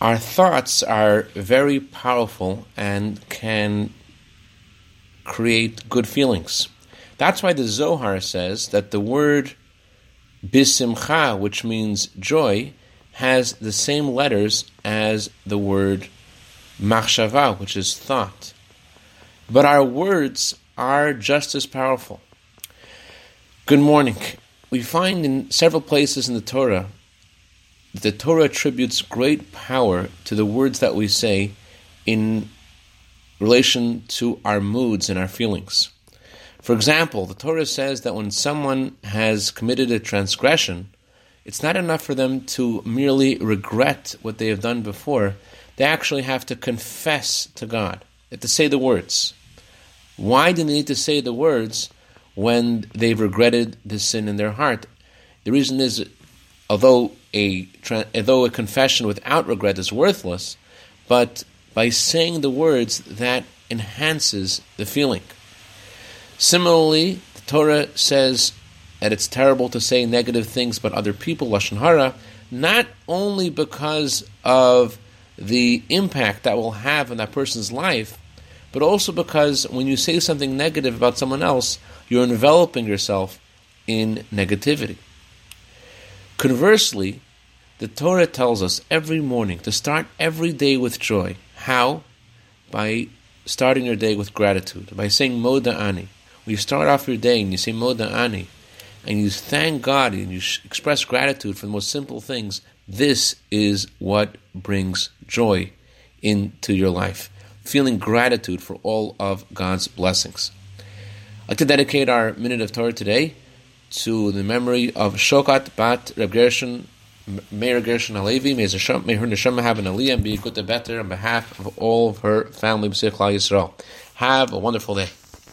our thoughts are very powerful and can create good feelings. That's why the Zohar says that the word bisimcha, which means joy, has the same letters as the word machshava, which is thought. But our words are just as powerful. Good morning. We find in several places in the Torah the Torah attributes great power to the words that we say in relation to our moods and our feelings. For example, the Torah says that when someone has committed a transgression, it's not enough for them to merely regret what they have done before. They actually have to confess to God. They have to say the words. Why do they need to say the words when they've regretted the sin in their heart? The reason is, although a although a confession without regret is worthless, but by saying the words that enhances the feeling. Similarly, the Torah says that it's terrible to say negative things about other people, lashon hara, not only because of the impact that will have on that person's life, but also because when you say something negative about someone else, you're enveloping yourself in negativity. Conversely, the Torah tells us every morning to start every day with joy. How? By starting your day with gratitude, by saying Modeh Ani. When you start off your day and you say Modeh Ani, and you thank God and you express gratitude for the most simple things, this is what brings joy into your life feeling gratitude for all of God's blessings. I'd like to dedicate our minute of Torah today to the memory of Shokat Bat Reb Gershon, Meir Gershon Halevi. May, her neshama have an aliyah and be good to better on behalf of all of her family, Yisrael. Have a wonderful day.